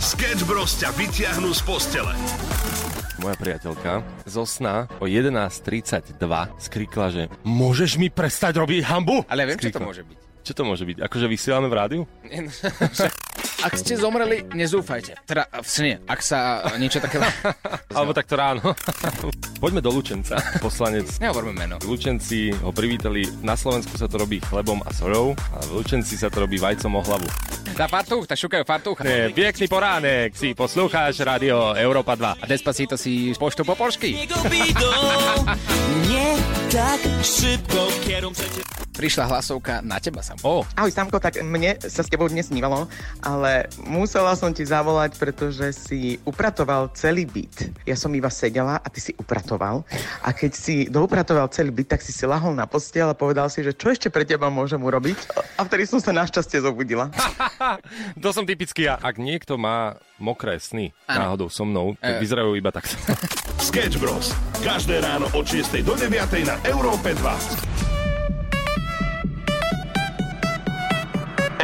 Sketch Bros ťa vyťahnú z postele. Moja priateľka zo sna o 11.32 skrikla, že môžeš mi prestať robiť hambu? Ale ja viem, čo to Skrikla. môže byť. Čo to môže byť? Akože vysielame v rádiu? Nie, no, Ak ste zomreli, nezúfajte. Teda v sne, ak sa niečo také... Alebo takto ráno. Poďme do Lučenca. Poslanec Nehovorme meno. Lučenci ho privítali. Na Slovensku sa to robí chlebom a solou, a v Lučenci sa to robí vajcom o hlavu. Za fartuch, tak šukajú fartuch. Nie, pekný poránek, si poslúcháš rádio Európa 2. A Despacito si poštu po pošky. Nie tak szybko kieruj przecież Prišla hlasovka na teba sam. Ó, Ahoj Samko, tak mne sa s tebou dnes snívalo, ale musela som ti zavolať, pretože si upratoval celý byt. Ja som iba sedela a ty si upratoval. A keď si doupratoval celý byt, tak si si lahol na postiel a povedal si, že čo ešte pre teba môžem urobiť. A vtedy som sa našťastie zobudila. to som typický ja. Ak niekto má mokré sny Áno. náhodou so mnou, tak Eh. vyzerajú iba takto. Sketch Bros. Každé ráno od 6 do 9 na Európe 2.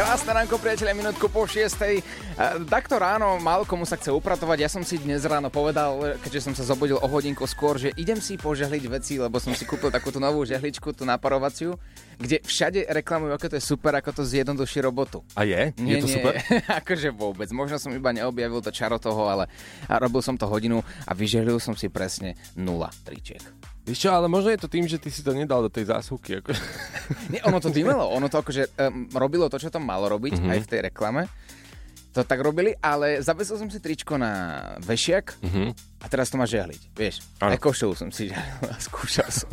Krásne ránko, priatelia, minútku po šiestej. E, Takto ráno málo komu sa chce upratovať. Ja som si dnes ráno povedal, keďže som sa zobudil o hodinku skôr, že idem si požehliť veci, lebo som si kúpil takúto novú žehličku, tú naparovaciu, kde všade reklamujú, ako to je super, ako to zjednoduší robotu. A je? je to super? akože vôbec. Možno som iba neobjavil to čaro toho, ale robil som to hodinu a vyžehlil som si presne nula tričiek. Vieš čo, ale možno je to tým, že ty si to nedal do tej zásuvky. Ako... Nie, ono to dymelo, ono to akože um, robilo to, čo to malo robiť Mhm. mm-hmm. aj v tej reklame. To tak robili, ale zavesil som si tričko na vešiak Mhm. A teraz to má žehliť, vieš. Áno. Aj košelu som si žehlil a skúšal som.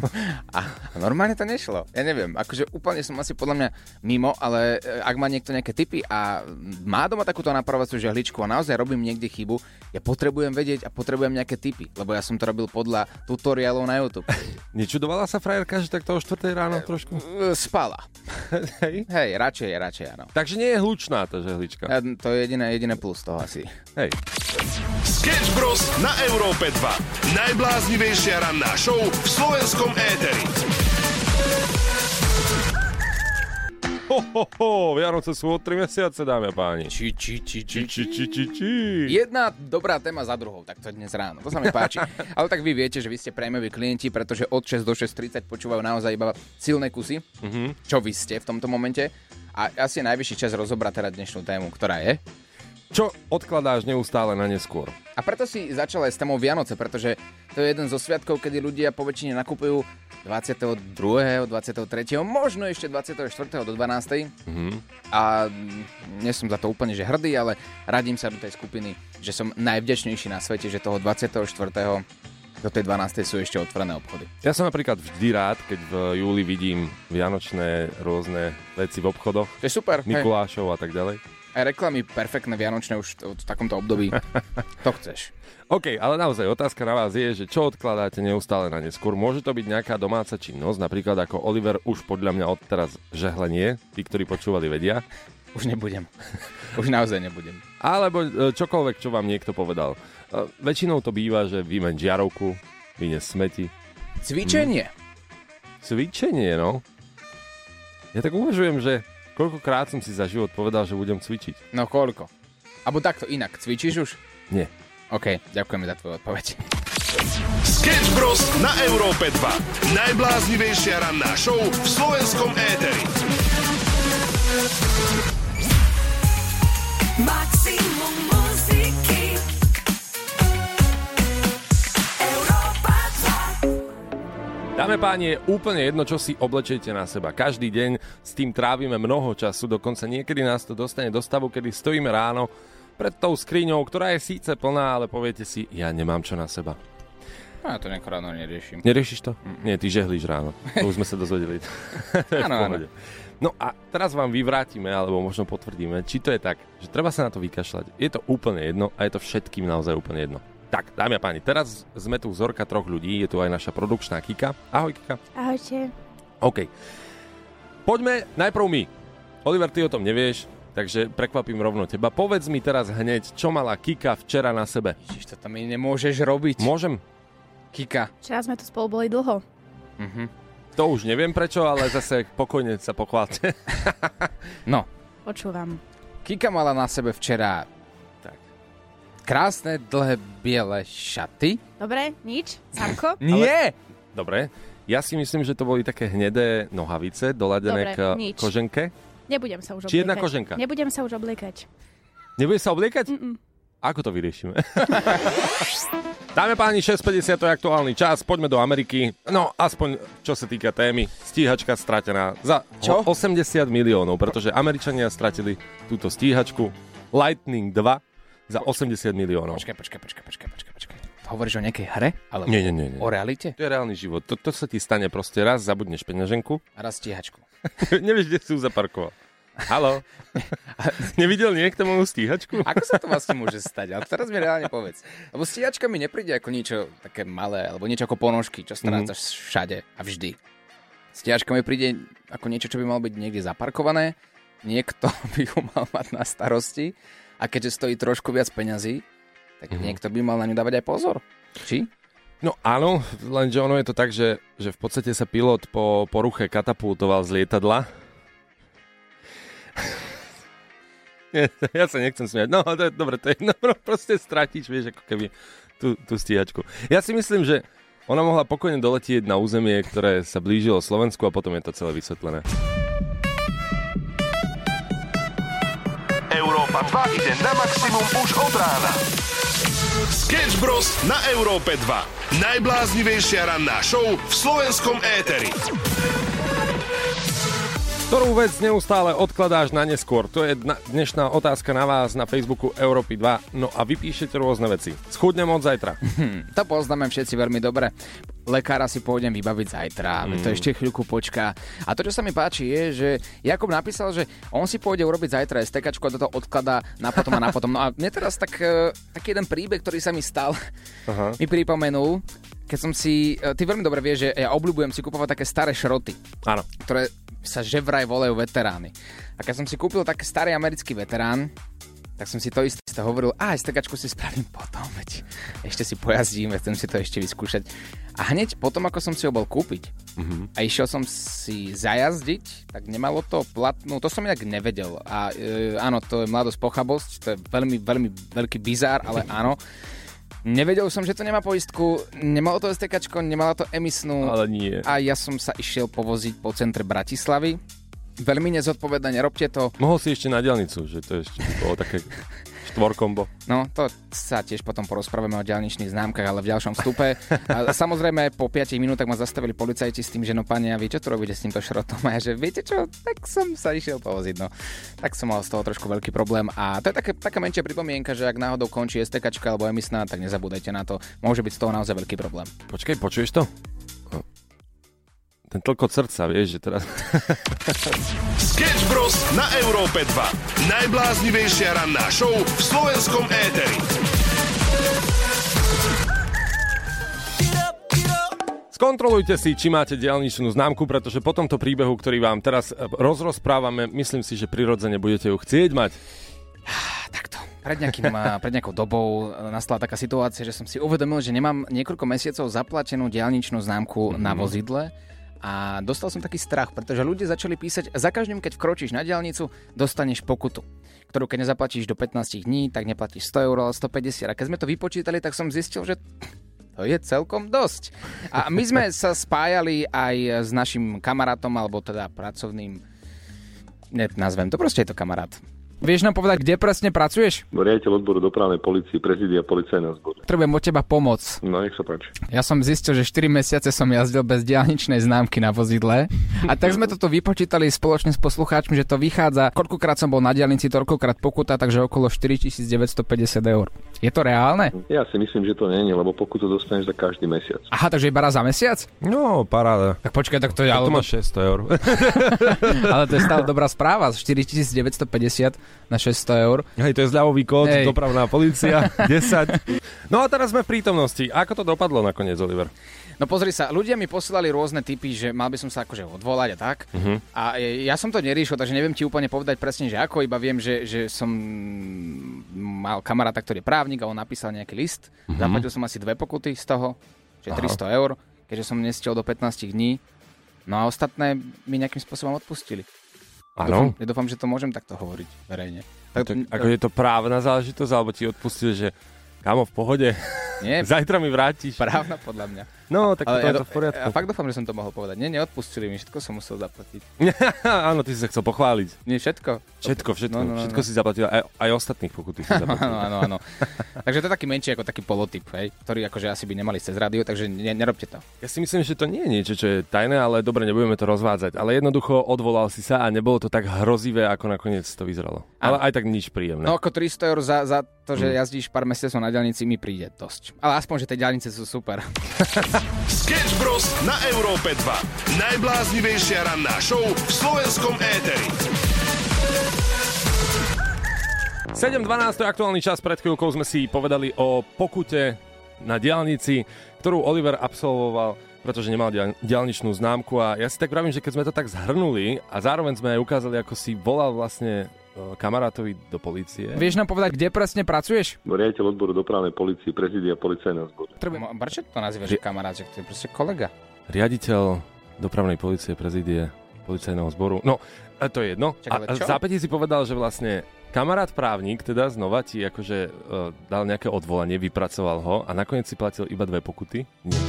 A, a normálne to nešlo. Ja neviem, akože úplne som asi podľa mňa mimo, ale e, ak má niekto nejaké typy a má doma takúto napravovaciu žehličku a naozaj robím niekde chybu, ja potrebujem vedieť a potrebujem nejaké typy, lebo ja som to robil podľa tutoriálov na YouTube. Nečudovala sa frajerka, že takto o 4 ráno trošku? E, Spala. Hej. Hej, radšej, radšej áno. Takže nie je hlučná tá žehlička. Ja, to je jediné, jediné plus toho asi. Hej. Sketch Bros. na Európe 2. Najbláznivejšia ranná show v slovenskom éteri. Ho, ho, ho, Vianoce sú o 3 mesiace, dámy a páni. Či, či, či, Či, či, či, či, či. Jedna dobrá téma za druhou, tak to je dnes ráno. To sa mi páči. Ale tak vy viete, že vy ste prémioví klienti, pretože od 6 do 6.30 počúvajú naozaj iba silné kusy, mm-hmm. čo vy ste v tomto momente. A asi je najvyšší čas rozobrať teda dnešnú tému, ktorá je. Čo odkladáš neustále na neskôr? A preto si začal aj s témou Vianoce, pretože to je jeden zo sviatkov, kedy ľudia po väčšine nakupujú 22., 23., možno ešte 24. do 12. Mhm. A nie som za to úplne že hrdý, ale radím sa do tej skupiny, že som najvďačnejší na svete, že toho 24. do tej 12. sú ešte otvorené obchody. Ja som napríklad vždy rád, keď v júli vidím vianočné rôzne veci v obchodoch, To je super. Hej. Mikulášov a tak ďalej. Reklamy perfektné vianočné už v takomto období. to chceš. OK, ale naozaj otázka na vás je, že čo odkladáte neustále na neskôr. Môže to byť nejaká domáca činnosť, napríklad ako Oliver už podľa mňa odteraz žehlenie, tí, ktorí počúvali, vedia. Už nebudem. Už naozaj nebudem. Alebo e, čokoľvek, čo vám niekto povedal. E, Väčšinou to býva, že vymeň žiarovku, vynes smeti. Cvičenie. Cvičenie, no. Ja tak uvažujem, že koľkokrát som si za život povedal, že budem cvičiť. No koľko? Abo takto inak. Cvičíš už? Nie. OK, ďakujeme za tvoju odpoveď. Sketch Bros. na Európe 2. Najbláznivejšia ranná show v slovenskom éteri. Maximum Dáme páni, je úplne jedno, čo si oblečete na seba. Každý deň s tým trávime mnoho času, dokonca niekedy nás to dostane do stavu, kedy stojíme ráno pred tou skriňou, ktorá je síce plná, ale poviete si, ja nemám čo na seba. No, ja to nejako ráno neriešim. Neriešiš to? Nie, ty žehlíš ráno. To už sme sa dozvedeli. To je v. No a teraz vám vyvrátime, alebo možno potvrdíme, či to je tak, že treba sa na to vykašľať. Je to úplne jedno a je to všetkým naozaj úplne jedno. Tak, dámy a páni, teraz sme tu vzorka troch ľudí, je tu aj naša produkčná Kika. Ahoj Kika. Ahojte. OK. Poďme najprv my. Oliver, ty o tom nevieš, takže prekvapím rovno teba. Povedz mi teraz hneď, čo mala Kika včera na sebe. Ježiš, to tam mi nemôžeš robiť. Môžem? Kika. Včera sme tu spolu boli dlho. To už neviem prečo, ale zase pokojne sa pochválte. No, Počúvam. Kika mala na sebe včera. Krásne, dlhé, biele šaty. Dobre, nič? Samko? Nie! Dobre. Ja si myslím, že to boli také hnedé nohavice doladené Dobre, k nič. koženke. Nebudem sa už obliekať. Či jedna koženka? Nebudem sa už obliekať. Nebude sa obliekať? Mm-mm. Ako to vyriešime? Dáme páni, 6.50 to je aktuálny čas, poďme do Ameriky. No, aspoň čo sa týka témy, stíhačka stratená za Čo? 80 miliónov, pretože Američania stratili túto stíhačku Lightning 2 za 80 miliónov. Počkaj, počkaj, počkaj, počkaj, počkaj, počkaj. Hovoríš o nejakej hre? Alebo Nie, nie, nie, nie. o realite? To je reálny život. To, to sa ti stane proste raz, zabudneš peňaženku, A raz stíhačku. nevieš, kde si ju zaparkoval. Halo? Nevidel niekto moju stíhačku? Ako sa to vlastne môže stať? Ale teraz mi reálne povedz. Lebo stíhačka mi nepríde ako niečo také malé, alebo niečo ako ponožky, čo strácaš mm. všade a vždy. Stíhačka mi príde ako niečo, čo by malo byť niekde zaparkované, niekto by ju mal mať na starosti a keďže stojí trošku viac peňazí, tak mm. niekto by mal na ňu dávať aj pozor. Či? No áno, lenže ono je to tak, že, že v podstate sa pilot po poruche katapultoval z lietadla. Ja sa nechcem smiať. No, to je, dobre, to je no, proste stratíš, vieš, ako keby tú, tú stíhačku. Ja si myslím, že ona mohla pokojne doletieť na územie, ktoré sa blížilo Slovensku a potom je to celé vysvetlené. Európa 2 ide na maximum už od rána. Sketch Bros. na Európe 2. Najbláznivejšia ranná show v slovenskom éteri. Ktorú vec neustále odkladáš na neskôr? To je dnešná otázka na vás na Facebooku Európy 2. No a vypíšete rôzne veci. Schudnem od zajtra. To poznáme všetci veľmi dobre. Lekára si pôjdem vybaviť zajtra, mm. to ešte chvíľku počká. A to, čo sa mi páči, je, že Jakub napísal, že on si pôjde urobiť zajtra STK a toto odkladá na potom a na potom. No a mne teraz tak, e, taký jeden príbeh, ktorý sa mi stal, Aha. mi pripomenul, keď som si, e, ty veľmi dobre vieš, že ja obľúbujem si kupovať také staré šroty, Áno. ktoré sa že vraj volajú veterány. A keď som si kúpil taký starý americký veterán, tak som si to isté hovoril, a STKčku si spravím potom, veď ešte si pojazdím, chcem si to ešte vyskúšať. A hneď potom, ako som si ho bol kúpiť a išiel som si zajazdiť, tak nemalo to platnú, to som inak nevedel. A e, áno, to je mladosť pochabosť, to je veľmi, veľmi veľký bizár, ale áno. Nevedel som, že to nemá poistku, nemalo to STKčko, nemalo to emisnú. Ale nie. A ja som sa išiel povoziť po centre Bratislavy. Veľmi nezodpovedné, nerobte to. Mohol si ešte na diálnicu, že to ešte bolo také štvorkombo. No, to sa tiež potom porozprávame o diálničných známkach, ale v ďalšom vstupe. A samozrejme, po 5 minútach ma zastavili policajti s tým, že no pani, a vy čo tu robíte s týmto šrotom? A ja, že viete čo, tak som sa išiel povoziť, no. Tak som mal z toho trošku veľký problém. A to je také, taká menšia pripomienka, že ak náhodou končí STK alebo emisná, tak nezabúdajte na to. Môže byť z toho naozaj veľký problém. Počkaj, počuješ to? Ten tlkot srdca, vieš, že teraz... Sketch Bros. na Európe 2. Najbláznivejšia ranná show v slovenskom éteri. Skontrolujte si, či máte diálničnú známku, pretože po tomto príbehu, ktorý vám teraz e, rozrozprávame, myslím si, že prirodzene budete ju chcieť mať. Takto. Pred, nejakým, a, pred nejakou dobou e, nastala taká situácia, že som si uvedomil, že nemám niekoľko mesiacov zaplatenú diálničnú známku mm-hmm. na vozidle a dostal som taký strach, pretože ľudia začali písať, za každým, keď vkročíš na diálnicu, dostaneš pokutu, ktorú keď nezaplatíš do 15 dní, tak neplatíš 100 eur, ale 150. A keď sme to vypočítali, tak som zistil, že to je celkom dosť. A my sme sa spájali aj s našim kamarátom, alebo teda pracovným, ne, nazvem to, proste je to kamarát. Vieš nám povedať, kde presne pracuješ? riaditeľ odboru dopravnej policie, prezidia policajného zboru. Potrebujem od teba pomoc. No, nech sa páči. Ja som zistil, že 4 mesiace som jazdil bez diálničnej známky na vozidle a tak sme toto vypočítali spoločne s poslucháčmi, že to vychádza, koľkokrát som bol na diálnici, toľkokrát pokuta, takže okolo 4950 eur. Je to reálne? Ja si myslím, že to nie je, lebo pokutu dostaneš za každý mesiac. Aha, takže iba raz za mesiac? No, paráda. Tak počkaj, tak to je... Ale, to máš 600 eur. ale to je stále dobrá správa. Z 4950 na 600 eur. Hej, to je zľavový kód, Hej. dopravná policia, 10. No a teraz sme v prítomnosti. Ako to dopadlo nakoniec, Oliver? No pozri sa, ľudia mi posielali rôzne typy, že mal by som sa akože odvolať a tak. Uh-huh. A ja som to neriešil, takže neviem ti úplne povedať presne, že ako, iba viem, že, že som mal kamaráta, ktorý je právnik a on napísal nejaký list. Uh-huh. Zaplatil som asi dve pokuty z toho, že 300 eur, keďže som nestiel do 15 dní. No a ostatné mi nejakým spôsobom odpustili. Áno. Dúfam, ja dúfam, že to môžem takto hovoriť verejne. Tak, ako je to právna záležitosť, alebo ti odpustili, že kamo v pohode, Nie, zajtra mi vrátiš. právna podľa mňa. No, tak Ale to ja, je to v poriadku. ja fakt dúfam, že som to mohol povedať. Nie, neodpustili mi, všetko som musel zaplatiť. Áno, ty si sa chcel pochváliť. Nie, všetko. Všetko, všetko, No, no, no, všetko no. si zaplatil, aj, aj ostatných pokuty si zaplatil. Áno, áno, áno. takže to je taký menší ako taký polotyp, hej, ktorý akože asi by nemali cez rádio, takže ne, nerobte to. Ja si myslím, že to nie je niečo, čo je tajné, ale dobre, nebudeme to rozvádzať. Ale jednoducho odvolal si sa a nebolo to tak hrozivé, ako nakoniec to vyzeralo. Ale aj tak nič príjemné. No ako 300 eur za, za to, že Mm. jazdíš pár mesiacov na diaľnici, mi príde dosť. Ale aspoň, že tie diaľnice sú super. Sketch Bros. na Európe 2. Najbláznivejšia ranná show v slovenskom éteri. 7.12. to je aktuálny čas. Pred chvíľkou sme si povedali o pokute na diálnici, ktorú Oliver absolvoval, pretože nemal diálničnú známku. A ja si tak pravím, že keď sme to tak zhrnuli a zároveň sme aj ukázali, ako si volal vlastne kamarátovi do policie. Vieš nám povedať, kde presne pracuješ? Riaditeľ odboru dopravnej policie, prezidia policajného zboru. Mo- Prečo to nazývaš že kamarát, že to je proste kolega? Riaditeľ dopravnej policie, prezidie policajného zboru. No, to je jedno. Čak, a, zápäti si povedal, že vlastne kamarát právnik teda znova ti akože uh, dal nejaké odvolanie, vypracoval ho a nakoniec si platil iba dve pokuty. Nie.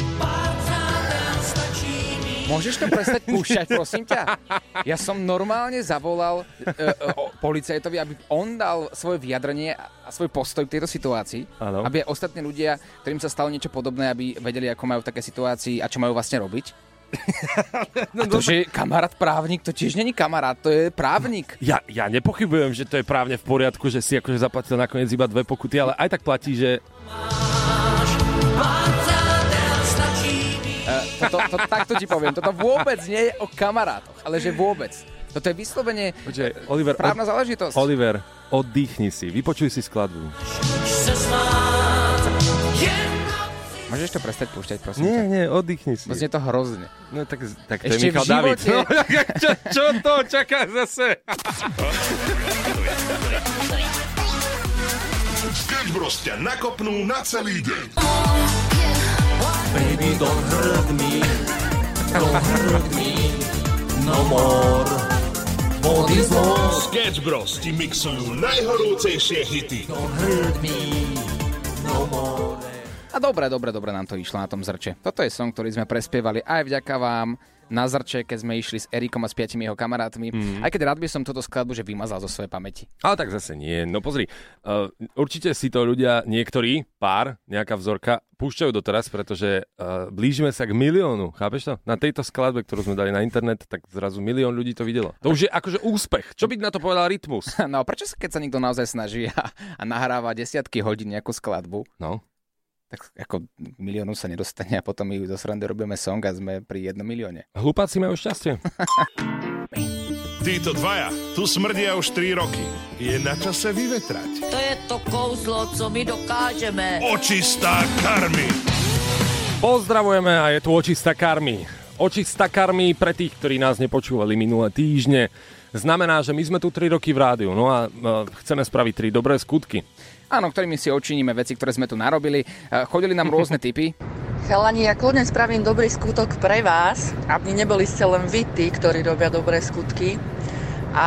Môžeš to prestať púšťať, prosím ťa? Ja som normálne zavolal e, e, o- policajtovi, aby on dal svoje vyjadrenie a svoj postoj k tejto situácii. Áno. Aby aj ostatní ľudia, ktorým sa stalo niečo podobné, aby vedeli, ako majú v také situácii a čo majú vlastne robiť. A to, že je kamarát právnik, to tiež není kamarát, to je právnik. Ja, ja nepochybujem, že to je právne v poriadku, že si akože zaplatil nakoniec iba dve pokuty, ale aj tak platí, že E, toto, to, takto ti poviem, toto vôbec nie je o kamarátoch, ale že vôbec. Toto je vyslovene Počkaj, Oliver, právna od, záležitosť. Oliver, oddychni si, vypočuj si skladbu. Môžeš to prestať púšťať, prosím Nie, ťa? nie, oddychni si. Znie to hrozne. No tak, tak to Ešte je Michal David. No, čo, čo to čaká zase? Sketch Bros. ťa nakopnú na celý deň. Baby, don't hurt me. Don't hurt me. No more. Is more? Sketch Bros. ti mixujú najhorúcejšie hity. Don't hurt me. No more. A dobre, dobre, dobre nám to išlo na tom zrče. Toto je song, ktorý sme prespievali aj vďaka vám na zrče, keď sme išli s Erikom a s piatimi jeho kamarátmi. Mm. Aj keď rád by som túto skladbu že vymazal zo svojej pamäti. Ale tak zase nie. No pozri, uh, určite si to ľudia, niektorí, pár, nejaká vzorka, púšťajú doteraz, pretože uh, blížime sa k miliónu, chápeš to? Na tejto skladbe, ktorú sme dali na internet, tak zrazu milión ľudí to videlo. To už je akože úspech. Čo by na to povedal Rytmus? No prečo sa keď sa niekto naozaj snaží a, a nahráva desiatky hodín nejakú skladbu, No. Tak ako k miliónu sa nedostane a potom my do srandy robíme song a sme pri jednom milióne. Hlupáci majú šťastie. Títo dvaja tu smrdia už 3 roky. Je na čase vyvetrať. To je to kouzlo, co my dokážeme. Očistá karmy. Pozdravujeme a je tu očista karmy. Očista karmy pre tých, ktorí nás nepočúvali minulé týždne. Znamená, že my sme tu 3 roky v rádiu, no a uh, chceme spraviť 3 dobré skutky. Áno, ktorými si očiníme veci, ktoré sme tu narobili. E, Chodili nám rôzne typy. Chalani, ja kľudne spravím dobrý skutok pre vás, aby neboli ste len vy tí, ktorí robia dobré skutky. A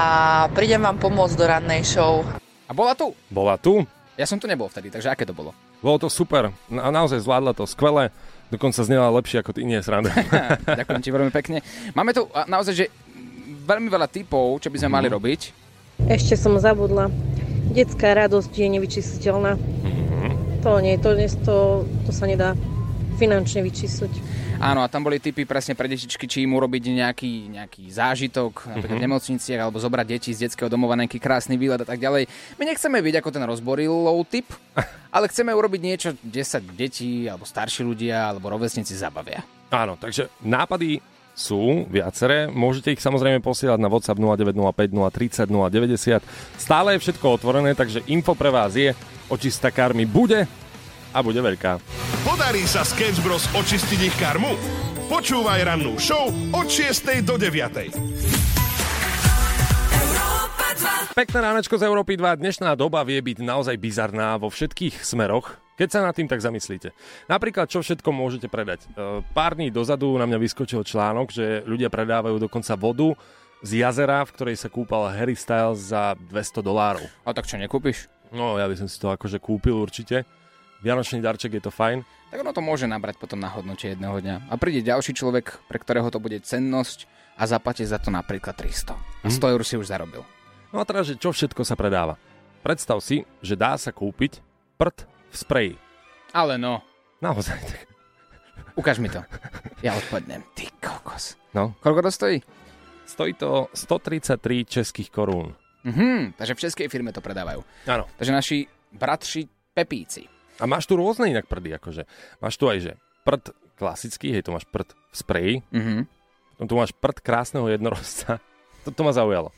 prídem vám pomôcť do rannej show. A bola tu. Bola tu, Ja som tu nebol vtedy, takže aké to bolo? bolo to super. Na, naozaj zvládla to skvele, dokonca znela lepšie ako ty, nie sranda. Ďakujem ti veľmi pekne. Máme tu a, naozaj, že veľmi veľa typov, čo by sme mali robiť. Ešte som zabudla. Detská radosť je nevyčistiteľná. To nie, to, to, to sa nedá. finančne vyčísluť. Áno, a tam boli typy presne pre detičky, či im urobiť nejaký, nejaký zážitok, napríklad v nemocniciach, alebo zobrať deti z detského domova na nejaký krásny výlet a tak ďalej. My nechceme byť ako ten rozborilov typ, ale chceme urobiť niečo, kde sa deti, alebo starší ľudia, alebo rovesníci zabavia. Áno, takže nápady sú viaceré. Môžete ich samozrejme posielať na WhatsApp 0905 030 090. Stále je všetko otvorené, takže info pre vás je, očistá karmy bude a bude veľká. Podarí sa Sketch Bros očistiť ich karmu? Počúvaj rannú show od 6. do 9. Pekné ránečko z Európy 2. Dnešná doba vie byť naozaj bizarná vo všetkých smeroch, keď sa nad tým tak zamyslíte. Napríklad, čo všetko môžete predať. E, Pár dní dozadu na mňa vyskočil článok, že ľudia predávajú dokonca vodu z jazera, v ktorej sa kúpal Harry Styles za 200 dolárov. A tak čo, nekúpiš? No, ja by som si to akože kúpil určite. Vianočný darček je to fajn. Tak ono to môže nabrať potom na hodnote jedného dňa. A príde ďalší človek, pre ktorého to bude cennosť a zaplatí za to napríklad 300. A 100 eur si už zarobil. No a teraz, že čo všetko sa predáva. Predstav si, že dá sa kúpiť prd v spreji. Ale no, Naozaj. tak. ukáž mi to. Ja odpadnem. Ty kokos. No, Koľko to stojí? stojí to 133 českých korún. Mhm, takže v českej firme to predávajú. Áno. Takže naši bratři Pepíci. A máš tu rôzne inak prdy, akože. Máš tu aj, že prd klasický, hej, tu máš prd v spreji, Mhm. potom tu máš prd krásneho jednorozca. Toto ma zaujalo.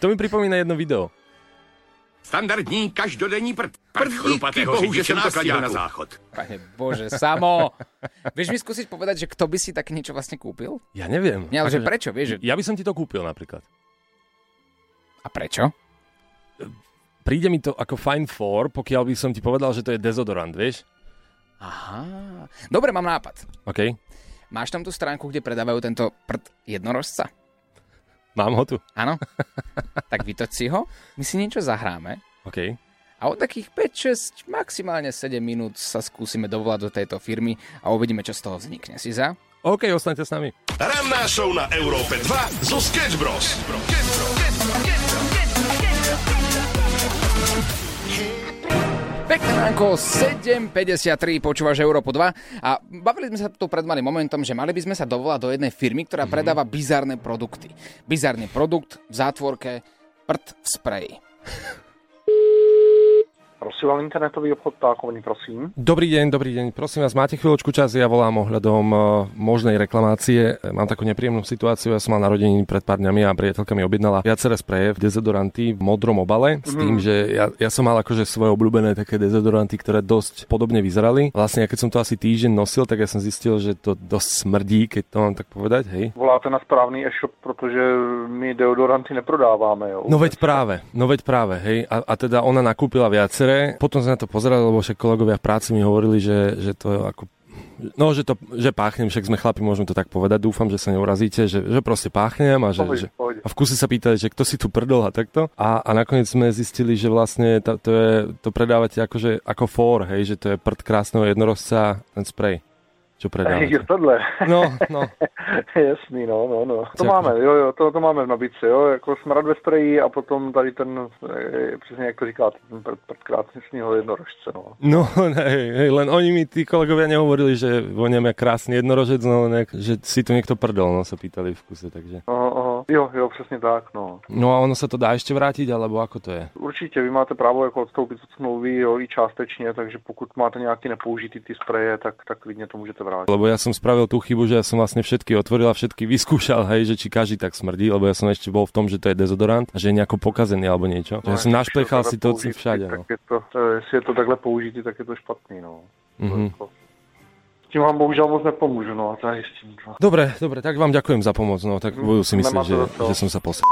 To mi pripomína jedno video. Standardní každodenní prd. Prd chlupatého řidiče na záchod. Pane Bože, samo. Vieš mi skúsiť povedať, že kto by si tak niečo vlastne kúpil? Ja neviem. Nie, ale že Akože- prečo, vieš? Že... Ja by som ti to kúpil napríklad. A prečo? Príde mi to ako Fine Four, pokiaľ by som ti povedal, že to je dezodorant, vieš? Aha. Dobre, mám nápad. OK, Máš tam tú stránku, kde predávajú tento prd jednorožca? Mám ho tu. Áno? tak vytoč si ho, my si niečo zahráme OK. a od takých 5, 6, maximálne 7 minút sa skúsime dovolať do tejto firmy a uvidíme, čo z toho vznikne. Si za? OK, ostaňte s nami. Ranná show na Európe 2 zo Sketch Bros. Pekné ránko, 7.53, počúvaš Európu 2 a bavili sme sa tu pred malým momentom, že mali by sme sa dovolať do jednej firmy, ktorá predáva bizarné produkty. Bizarný produkt v zátvorke prd v spreji. Prosíval internetový obchod Ptákovny, prosím. Dobrý deň, dobrý deň. Prosím vás, máte chvíľočku čas? Ja volám ohľadom e, možnej reklamácie. E, Mám takú nepríjemnú situáciu. Ja som mal narodeniny pred pár dňami a priateľka mi objednala viaceré spreje v dezodoranty v modrom obale. S tým, Mhm. že ja, ja som mal akože svoje obľúbené také dezodoranty, ktoré dosť podobne vyzerali. Vlastne, ja keď som to asi týždeň nosil, tak ja som zistil, že to dosť smrdí, keď to mám tak povedať, hej. Voláte na správný e-shop, protože my deodoranty neprodáváme, jo. No veď práve, no veď práve, hej. A, a teda ona nakúpila viaceré. Potom sme na to pozerali, lebo však kolegovia v práci mi hovorili, že, že to ako No, že to, že páchnem, však sme chlapi, môžeme to tak povedať, dúfam, že sa neurazíte, že, že proste páchnem a že, Pohode, že pohode. a v kuse sa pýtali, že kto si tu prdol a takto. A, a nakoniec sme zistili, že vlastne to, to, je, to predávate akože, ako for, hej, že to je prd krásneho jednorozca, ten sprej, čo predávate. Jo, tohle. No, no. Jasný, no, no, no. To Ďakujem. máme, jo, jo, to, to máme v nabídce, jo, jako smrad ve spreji a potom tady ten, eh, přesně jak to říkáte, ten prd, prd krásného jednorožce, no. No, hej, hej, len oni mi, tí kolegovia, nehovorili, že voňam jak krásny jednorožec, no len jak, že si tu niekto prdol, no sa pýtali v kuse, takže. Aha, aha. Jo, jo, přesně tak, no. No a ono sa to dá ešte vrátiť, alebo ako to je? Určitě, vy máte právo jako odstoupit od smlouvy, jo, i částečně, takže pokud máte nějaký nepoužitý ty spreje, tak, tak klidně to můžete vrátit. Lebo ja som spravil tú chybu, že ja som vlastne všetky otvoril a všetky vyskúšal, hej, že či každý tak smrdí, lebo ja som ešte bol v tom, že to je dezodorant a že je nejako pokazený alebo niečo. Že ja som našplechal si to všade, no. Tak je to, eh, jestli je to takhle použitý, tak je to špatný, no. Mhm. Tím vám bohužel moc nepomůžu, no, to je s tím. No. Dobre, dobre, tak vám ďakujem za pomoc, no tak budú si myslieť, že, že som sa posl...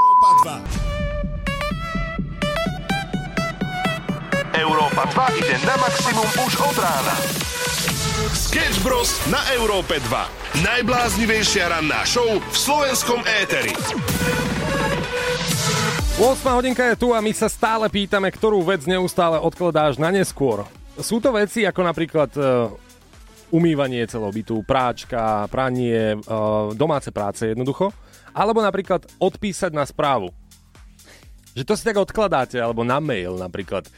Európa 2 ide na maximum už od rána. Sketch Bros. na Európe 2. Najbláznivejšia ranná show v slovenskom éteri. 8 hodinka je tu a my sa stále pýtame, ktorú vec neustále odkladáš na neskôr. Sú to veci ako napríklad e, umývanie celého bytu, práčka, pranie, e, domáce práce jednoducho, alebo napríklad odpísať na správu. Že to si tak odkladáte, alebo na mail napríklad.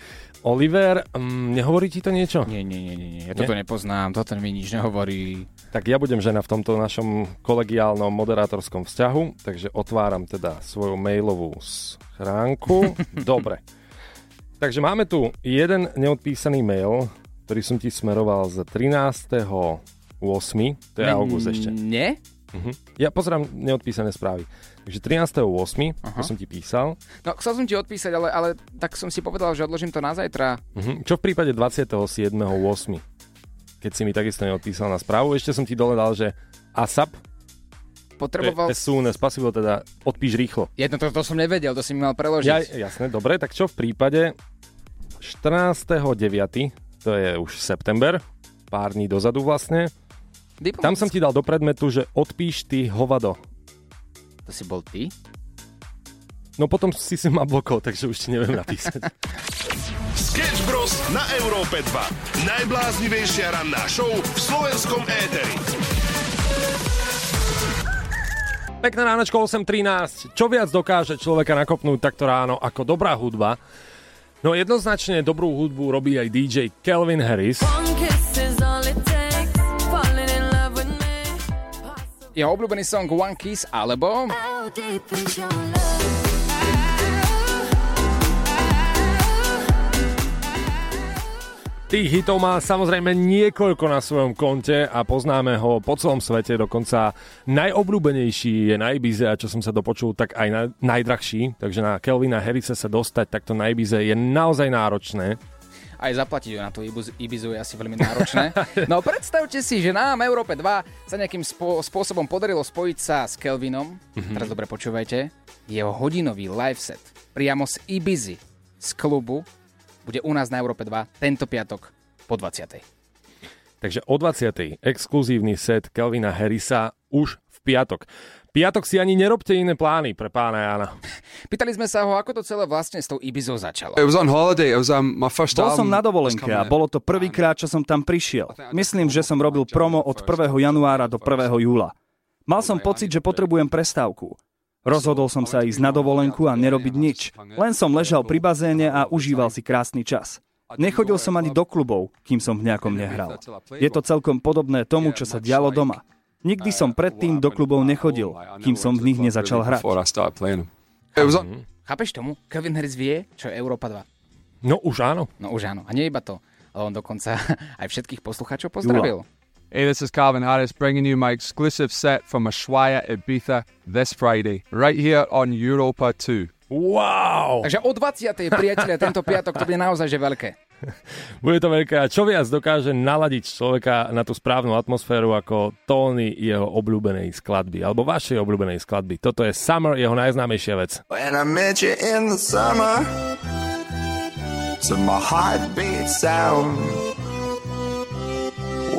Oliver, um, nehovorí ti to niečo? Nie, nie, nie, nie, nie. ja toto nepoznám, toto mi nič nehovorí. Tak ja budem žena v tomto našom kolegiálnom moderátorskom vzťahu, takže otváram teda svoju mailovú schránku. Dobre. Takže máme tu jeden neodpísaný mail, ktorý som ti smeroval z 13. 8. To je Ne- august ešte. Nie? Uh-huh. Ja pozerám neodpísané správy. Takže 13.8. Aha. to som ti písal. No, chcel som ti odpísať, ale, ale tak som si povedal, že odložím to na zajtra. Uh-huh. Čo v prípade 27.8. Keď si mi takisto neodpísal na správu, ešte som ti dole dal, že ASAP, Potreboval... as soon as possible, teda odpíš rýchlo. Jedno, to, to som nevedel, to si mi mal preložiť. Ja, jasné, dobre, tak čo v prípade 14.9., to je už september, pár dní dozadu vlastne, Diplomaticky. tam som ti dal do predmetu, že odpíš ty hovado. To si bol ty? No potom si si ma blokol, takže už ti neviem napísať. Sketch Bros. na Európe 2. Najbláznivejšia ranná show v slovenskom éteri. Pekné ránočko 8.13. Čo viac dokáže človeka nakopnúť takto ráno ako dobrá hudba? No jednoznačne dobrú hudbu robí aj DJ Kelvin Harris. Jeho obľúbený song One Kiss, alebo... Tých hitov má samozrejme niekoľko na svojom konte a poznáme ho po celom svete, dokonca najobľúbenejší je na Ibize a čo som sa dopočul, tak aj na, najdrahší, takže na Kelvina Harrisa sa dostať takto na Ibize je naozaj náročné. Aj zaplatiť na tú Ibizu, je asi veľmi náročné. No predstavte si, že nám Európe 2 sa nejakým spô- spôsobom podarilo spojiť sa s Kelvinom. Mhm. Teraz dobre počúvajte. Jeho hodinový live set priamo z Ibizy, z klubu, bude u nás na Európe 2 tento piatok po 20. Takže o 20. exkluzívny set Kelvina Harrisa už v piatok. Piatok si ani nerobte iné plány pre pána Jana. Pýtali sme sa ho, ako to celé vlastne s tou Ibizou začalo. It was on holiday. It was um, my first Bol som na dovolenke a bolo to prvýkrát, čo som tam prišiel. Myslím, že som robil promo od 1. januára do 1. júla. Mal som pocit, že potrebujem prestávku. Rozhodol som sa ísť na dovolenku a nerobiť nič. Len som ležal pri bazéne a užíval si krásny čas. Nechodil som ani do klubov, kým som v nejakom nehral. Je to celkom podobné tomu, čo sa dialo doma. Nikdy som predtým do klubov nechodil, kým som v nich nezačal hrať. On, Chápeš tomu? Kevin Harris vie, čo je Európa 2. No už áno. No už áno. A nie iba to. Ale on dokonca aj všetkých poslucháčov pozdravil. Hey, this is Calvin Harris bringing you my exclusive set from Ushuaia, Ibiza this Friday, right here on Europa 2. Wow! Takže o 20. priatelia tento piatok to bude naozaj že veľké. Bude to veľké. A čo viac dokáže naladiť človeka na tú správnu atmosféru ako tóny jeho obľúbenej skladby, alebo vašej obľúbenej skladby. Toto je Summer, jeho najznámejšia vec. When I met you in the summer, to my heartbeat sound,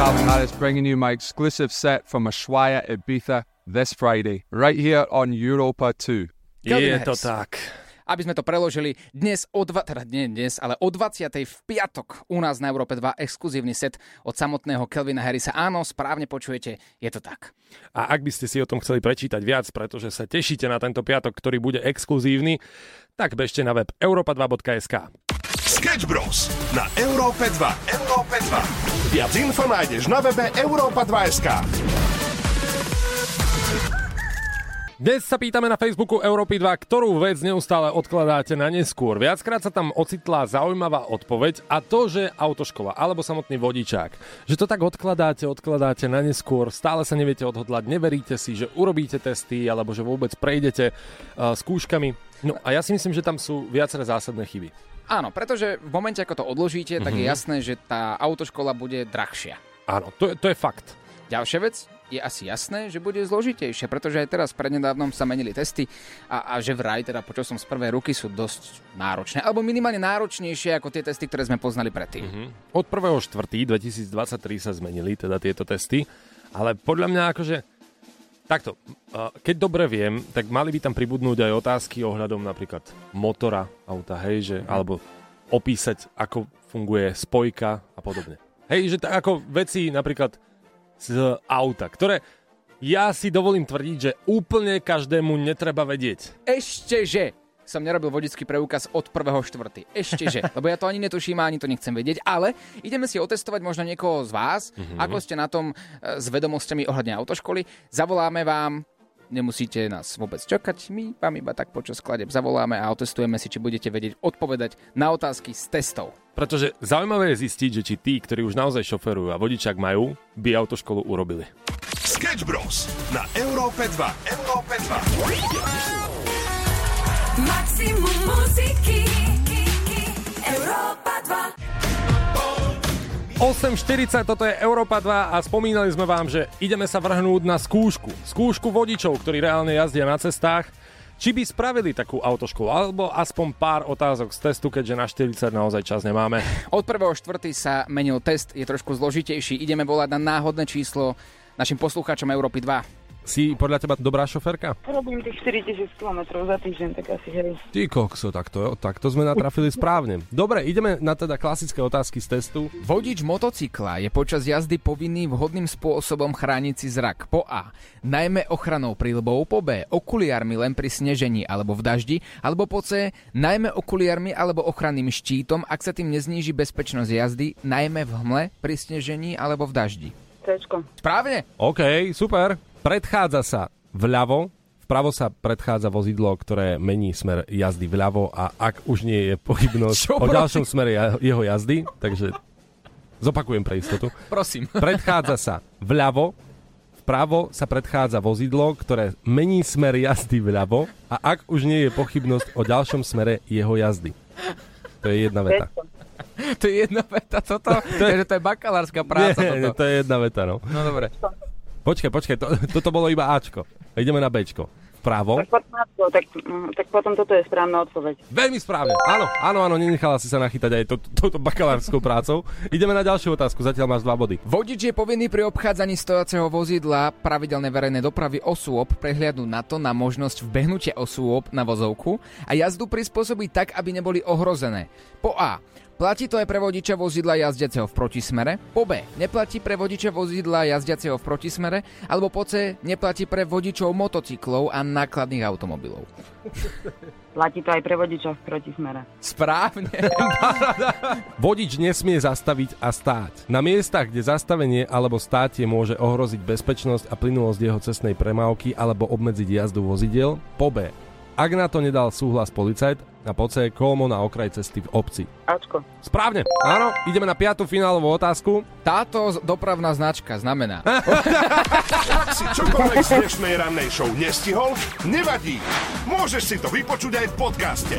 Calvin Harris, bringing you my exclusive set from Ushuaia, Ibiza this Friday, right here on Europa 2. Calvin Je to tak. Aby sme to preložili, dnes o dva, teda nie dnes, ale o 20. v piatok u nás na Európe 2 exkluzívny set od samotného Kelvina Harrisa. Áno, správne počujete, je to tak. A ak by ste si o tom chceli prečítať viac, pretože sa tešíte na tento piatok, ktorý bude exkluzívny, tak bežte na web europa2.sk. Sketch Bros. na Európe 2. Európe 2. Viac info nájdeš na webe europa2.sk. Dnes sa pýtame na Facebooku Európy 2, ktorú vec neustále odkladáte na neskôr. Viackrát sa tam ocitla zaujímavá odpoveď a to, že autoškola alebo samotný vodičák. Že to tak odkladáte, odkladáte na neskôr, stále sa neviete odhodlať, neveríte si, že urobíte testy alebo že vôbec prejdete uh, skúškami. No a ja si myslím, že tam sú viaceré zásadné chyby. Áno, pretože v momente, ako to odložíte, tak je Mhm. jasné, že tá autoškola bude drahšia. Áno, to je, to je fakt. Ďalšia vec, je asi jasné, že bude zložitejšie, pretože aj teraz prednedávnom sa menili testy a, a že vraj, teda počul som z prvej ruky, sú dosť náročné, alebo minimálne náročnejšie ako tie testy, ktoré sme poznali predtým. Mm-hmm. Od 1.4.2023 sa zmenili teda tieto testy, ale podľa mňa akože takto, keď dobre viem, tak mali by tam pribudnúť aj otázky ohľadom napríklad motora auta, hej, že, alebo opísať, ako funguje spojka a podobne. Hej, že tak ako veci napríklad z auta, ktoré ja si dovolím tvrdiť, že úplne každému netreba vedieť. Ešte že som nerobil vodický preukaz od 1.4. Ešte že, lebo ja to ani netuším a ani to nechcem vedieť, ale ideme si otestovať možno niekoho z vás, Mhm. mm-hmm. ako ste na tom e, s vedomosťami ohľadne autoškoly. Zavoláme vám, nemusíte nás vôbec čakať, my vám iba tak počas skladeb zavoláme a otestujeme si, či budete vedieť odpovedať na otázky z testov. Pretože zaujímavé je zistiť, že či tí, ktorí už naozaj šoferujú a vodičák majú, by autoškolu urobili. Sketch Bros. na Európe 2. Európe 2. Maximum muziky Európa 2 8.40, toto je Európa 2 a spomínali sme vám, že ideme sa vrhnúť na skúšku. Skúšku vodičov, ktorí reálne jazdia na cestách. Či by spravili takú autoškolu, alebo aspoň pár otázok z testu, keďže na 40 naozaj čas nemáme. Od 1.4. sa menil test, je trošku zložitejší. Ideme volať na náhodné číslo našim poslucháčom Európy 2. Si podľa teba dobrá šoferka? Robím tých 4000 km za týždeň, tak asi hej. Ty kokso, tak to, tak to sme natrafili správne. Dobre, ideme na teda klasické otázky z testu. Vodič motocykla je počas jazdy povinný vhodným spôsobom chrániť si zrak. Po A. Najmä ochranou prílbou. Po B. Okuliarmi len pri snežení alebo v daždi. Alebo po C. Najmä okuliarmi alebo ochranným štítom, ak sa tým nezníži bezpečnosť jazdy, najmä v hmle, pri snežení alebo v daždi. Cčko. Správne? OK, super. Predchádza sa vľavo, vpravo sa predchádza vozidlo, ktoré mení smer jazdy vľavo a ak už nie je pochybnosť Čo o ďalšom smere jeho jazdy, takže zopakujem pre istotu. Prosím. Predchádza sa vľavo, vpravo sa predchádza vozidlo, ktoré mení smer jazdy vľavo a ak už nie je pochybnosť o ďalšom smere jeho jazdy. To je jedna veta. to je jedna veta, toto? to, je, to je bakalárska práca. Nie, toto. to je jedna veta, no. No dobre. Počkaj, počkaj, to, toto bolo iba Ačko. Ideme na Bčko. Vpravo. Tak potom, tak, mm, tak potom toto je správna odpoveď. Veľmi správne. Áno, áno, áno, nenechala si sa nachytať aj to, touto bakalárskou prácou. Ideme na ďalšiu otázku, zatiaľ máš dva body. Vodič je povinný pri obchádzaní stojaceho vozidla pravidelnej verejnej dopravy osôb prehliadnúť na to na možnosť vbehnutia osôb na vozovku a jazdu prispôsobiť tak, aby neboli ohrozené. Po A. Platí to aj pre vodiča vozidla jazdiaceho v protismere. Po B. Neplatí pre vodiča vozidla jazdiaceho v protismere. Alebo po C. Neplatí pre vodičov motocyklov a nákladných automobilov. Platí to aj pre vodičov v protismere. Správne. Vodič nesmie zastaviť a stáť. Na miestach, kde zastavenie alebo státie môže ohroziť bezpečnosť a plynulosť jeho cestnej premávky alebo obmedziť jazdu vozidiel. Po B. Ak na to nedal súhlas policajt, na po C. kolmo na okraj cesty v obci. Ačko. Správne. Áno, ideme na piatú finálovú otázku. Táto dopravná značka znamená... Ak si čokoľvek z dnešnej rannej show nestihol, nevadí. Môžeš si to vypočuť aj v podcaste.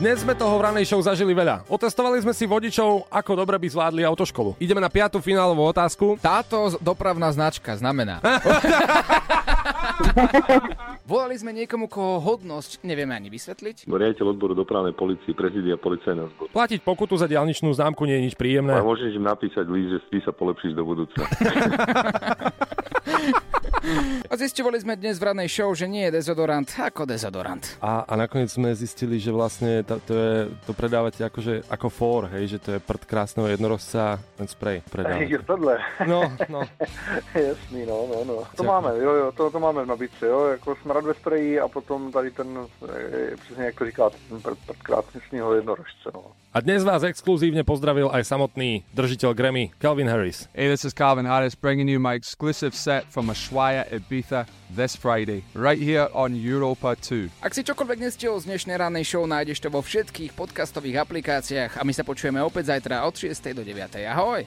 Dnes sme toho v ranej show zažili veľa. Otestovali sme si vodičov, ako dobre by zvládli autoškolu. Ideme na piatú finálovú otázku. Táto dopravná značka znamená... Volali sme niekomu, koho hodnosť nevieme ani vysvetliť. Riaditeľ odboru dopravnej policie, prezidia policajného zboru. Platiť pokutu za diálničnú známku nie je nič príjemné. A môžeš im napísať list, že ty sa polepšíš do budúcna. A zistovali sme dnes v radnej show, že nie je dezodorant ako dezodorant. A, a nakoniec sme zistili, že vlastne to, to, je, to predávate akože, ako for, hej, že to je prd krásneho jednorožca, ten sprej predávate. Jo, tohle. No, no. Jasný, no, no, no. To Ďakujem. máme, jo, jo, to, to máme v nabídce, jo, jako smrad ve spreji a potom tady ten, e, přesně jak to říkáte, ten prd, prd krásného jednorožce, no. A dnes vás exkluzívne pozdravil aj samotný držiteľ Grammy, Calvin Harris. Hey, this is Calvin Harris bringing you my exclusive set from Ushuaia, Ibiza this Friday, right here on Europa 2. Ak si čokoľvek nestihol z dnešnej rannej show, nájdeš to vo všetkých podcastových aplikáciách a my sa počujeme opäť zajtra od 6. do 9. Ahoj!